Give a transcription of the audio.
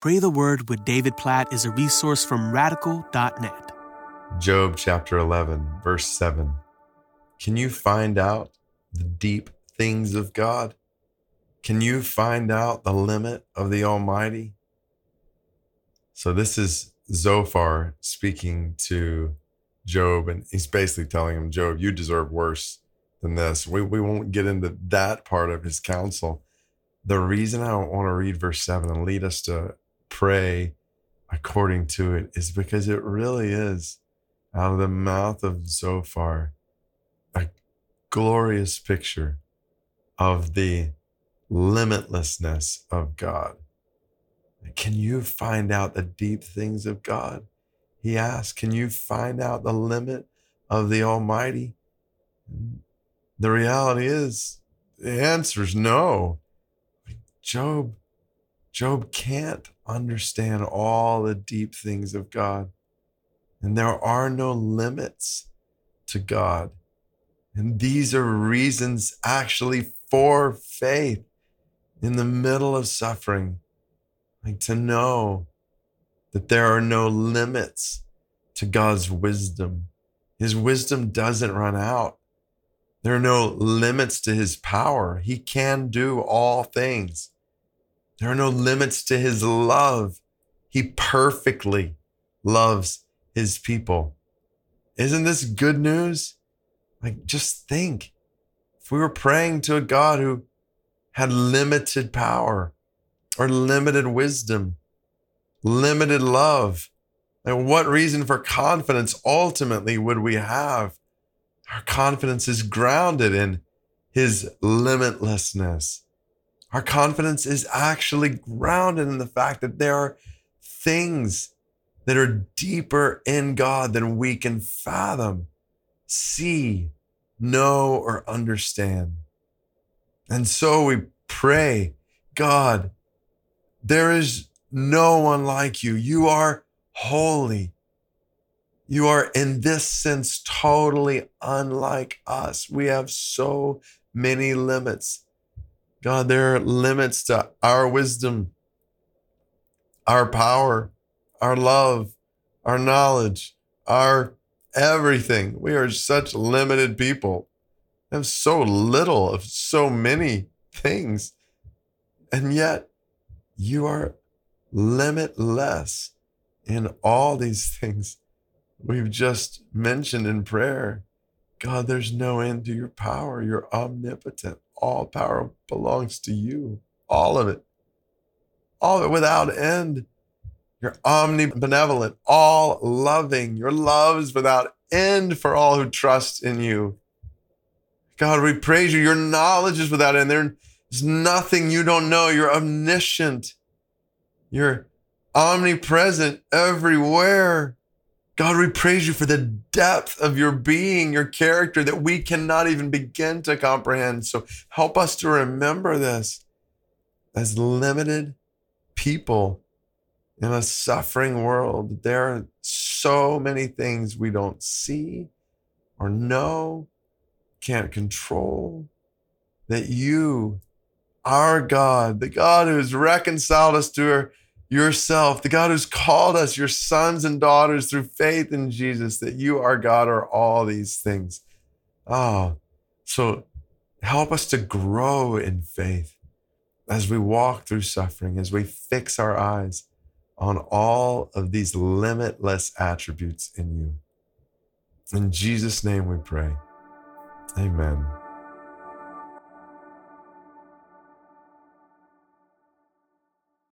Pray the Word with David Platt is a resource from radical.net. Job chapter 11, verse 7. Can you find out the deep things of God? Can you find out the limit of the Almighty? So, this is Zophar speaking to Job, and he's basically telling him, Job, you deserve worse than this. We, we won't get into that part of his counsel. The reason I want to read verse 7 and lead us to pray according to it is because it really is out of the mouth of Zophar a glorious picture of the limitlessness of God. Can you find out the deep things of God? He asks, Can you find out the limit of the Almighty? The reality is, the answer is no. Job, Job can't understand all the deep things of God. And there are no limits to God. And these are reasons actually for faith in the middle of suffering, like to know that there are no limits to God's wisdom. His wisdom doesn't run out. There are no limits to his power. He can do all things. There are no limits to his love. He perfectly loves his people. Isn't this good news? Like, just think if we were praying to a God who had limited power or limited wisdom, limited love, and what reason for confidence ultimately would we have? Our confidence is grounded in his limitlessness. Our confidence is actually grounded in the fact that there are things that are deeper in God than we can fathom, see, know, or understand. And so we pray, God, there is no one like you. You are holy. You are, in this sense, totally unlike us. We have so many limits. God, there are limits to our wisdom, our power, our love, our knowledge, our everything. We are such limited people, have so little of so many things. And yet, you are limitless in all these things we've just mentioned in prayer. God, there's no end to your power. You're omnipotent all power belongs to you, all of it, all of it without end. You're omnibenevolent, all loving. Your love is without end for all who trust in you. God, we praise you. Your knowledge is without end. There's nothing you don't know. You're omniscient. You're omnipresent everywhere. God, we praise you for the depth of your being, your character that we cannot even begin to comprehend. So help us to remember this as limited people in a suffering world. There are so many things we don't see or know, can't control, that you, our God, the God who has reconciled us to our yourself, the God who's called us your sons and daughters through faith in Jesus, that you, our God, are all these things. Oh, so help us to grow in faith as we walk through suffering, as we fix our eyes on all of these limitless attributes in you. In Jesus' name we pray. Amen.